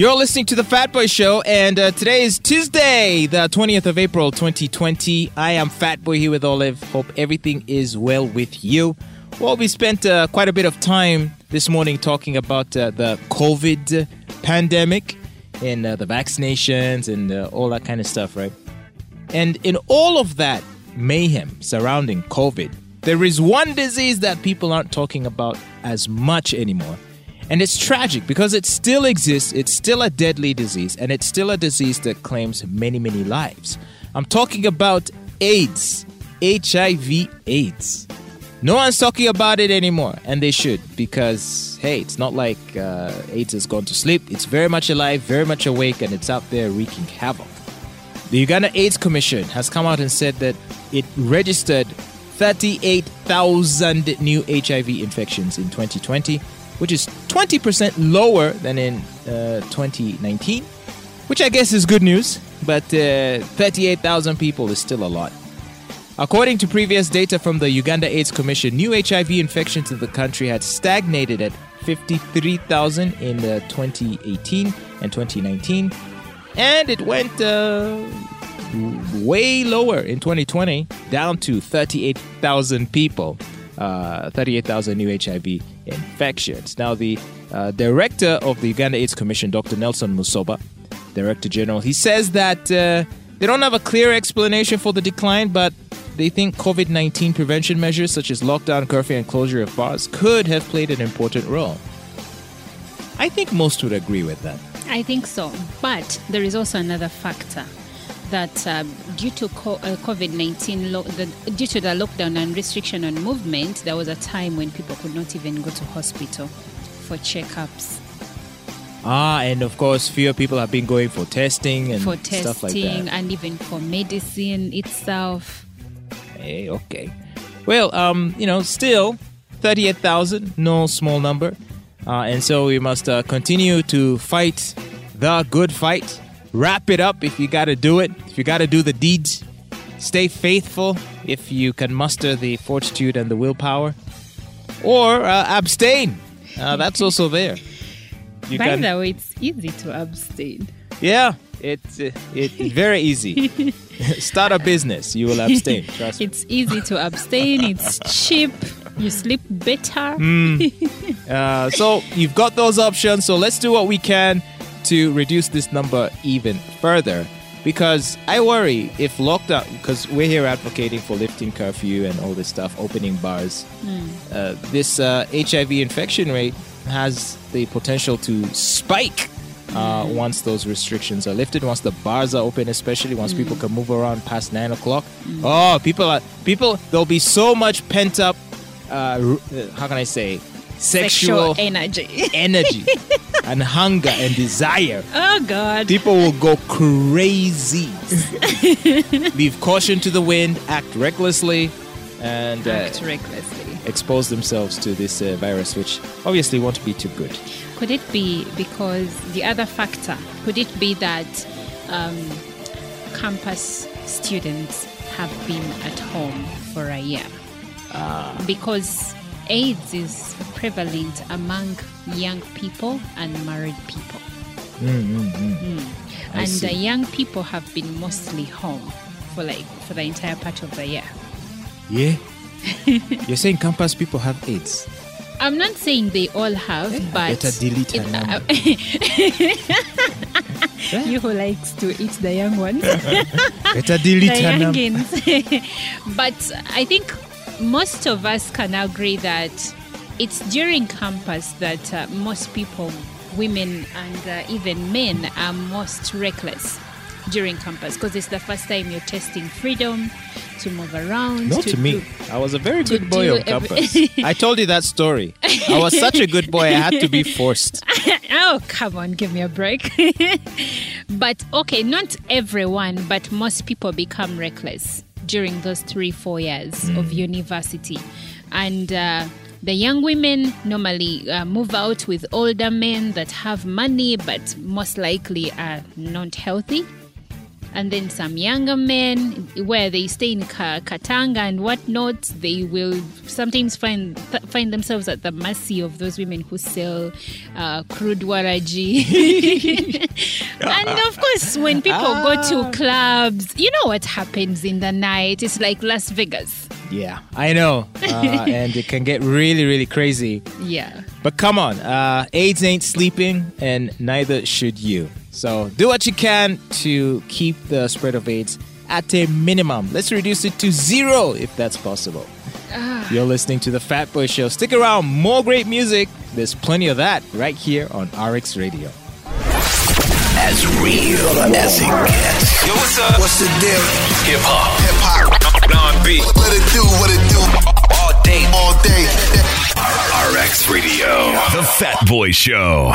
You're listening to the Fat Boy Show, and uh, today is Tuesday, the 20th of April, 2020. I am Fat Boy here with Olive. Hope everything is well with you. Well, we spent uh, quite a bit of time this morning talking about uh, the COVID pandemic and uh, the vaccinations and uh, all that kind of stuff, right? And in all of that mayhem surrounding COVID, there is one disease that people aren't talking about as much anymore. And it's tragic because it still exists, it's still a deadly disease, and it's still a disease that claims many, many lives. I'm talking about AIDS, HIV AIDS. No one's talking about it anymore, and they should because, hey, it's not like uh, AIDS has gone to sleep. It's very much alive, very much awake, and it's out there wreaking havoc. The Uganda AIDS Commission has come out and said that it registered 38,000 new HIV infections in 2020 which is 20% lower than in uh, 2019, which I guess is good news, but uh, 38,000 people is still a lot. According to previous data from the Uganda AIDS Commission, new HIV infections in the country had stagnated at 53,000 in uh, 2018 and 2019, and it went uh, way lower in 2020, down to 38,000 people uh, 38,000 new HIV infections. Now, the uh, director of the Uganda AIDS Commission, Dr. Nelson Musoba, Director General, he says that uh, they don't have a clear explanation for the decline, but they think COVID 19 prevention measures such as lockdown, curfew, and closure of bars could have played an important role. I think most would agree with that. I think so. But there is also another factor that uh, due to uh, COVID 19, due to the lockdown and restriction on movement, there was a time when people could not even go to hospital for checkups. Ah, and of course, fewer people have been going for testing and for testing stuff like that. and even for medicine itself. Hey, okay. Well, um, you know, still 38,000, no small number. Uh, and so we must uh, continue to fight the good fight Wrap it up if you got to do it. If you got to do the deeds, stay faithful if you can muster the fortitude and the willpower, or uh, abstain. Uh, that's also there. You By can, the way, it's easy to abstain. Yeah, it's uh, it, very easy. Start a business, you will abstain. Trust it's easy to abstain. It's cheap. You sleep better. Mm. Uh, so you've got those options. So let's do what we can to reduce this number even further because I worry if lockdown, because we're here advocating for lifting curfew and all this stuff, opening bars, mm. uh, this uh, HIV infection rate has the potential to spike uh, mm. once those restrictions are lifted, once the bars are open, especially once mm. people can move around past nine o'clock. Hmm. Oh, people are people. There'll be so much pent up. Uh, how can I say? Sexual, sexual energy, energy and hunger and desire. Oh God! People will go crazy. Leave caution to the wind, act recklessly, and uh, act recklessly. Expose themselves to this uh, virus, which obviously won't be too good. Could it be because the other factor? Could it be that um, campus students have been at home for a year? Uh, because AIDS is prevalent among young people and married people. Mm, mm, mm. Mm. And the young people have been mostly home for like for the entire part of the year. Yeah. You're saying campus people have AIDS? I'm not saying they all have, yeah, but better delete her number. you who likes to eat the young ones. better delete the her number. but I think most of us can agree that it's during campus that uh, most people, women and uh, even men, are most reckless during campus because it's the first time you're testing freedom to move around. Not to, to me. Do, I was a very good boy on campus. I told you that story. I was such a good boy, I had to be forced. oh, come on, give me a break. but okay, not everyone, but most people become reckless during those three, four years mm. of university. And uh, the young women normally uh, move out with older men that have money but most likely are not healthy. and then some younger men where they stay in Katanga and whatnot. They will sometimes find th- find themselves at the mercy of those women who sell uh, crude waragi. and of course, when people go to clubs, you know what happens in the night. It's like Las Vegas. Yeah, I know. Uh, and it can get really, really crazy. Yeah. But come on, uh, AIDS ain't sleeping, and neither should you. So do what you can to keep the spread of AIDS at a minimum. Let's reduce it to zero if that's possible. You're listening to The Fat Boy Show. Stick around, more great music. There's plenty of that right here on RX Radio. As real as it gets. Yo, what's up? What's the deal? Hip hop. Hip hop. Non-beat. What it do? What it do? All day. All day. RX Radio. The Fat Boy Show.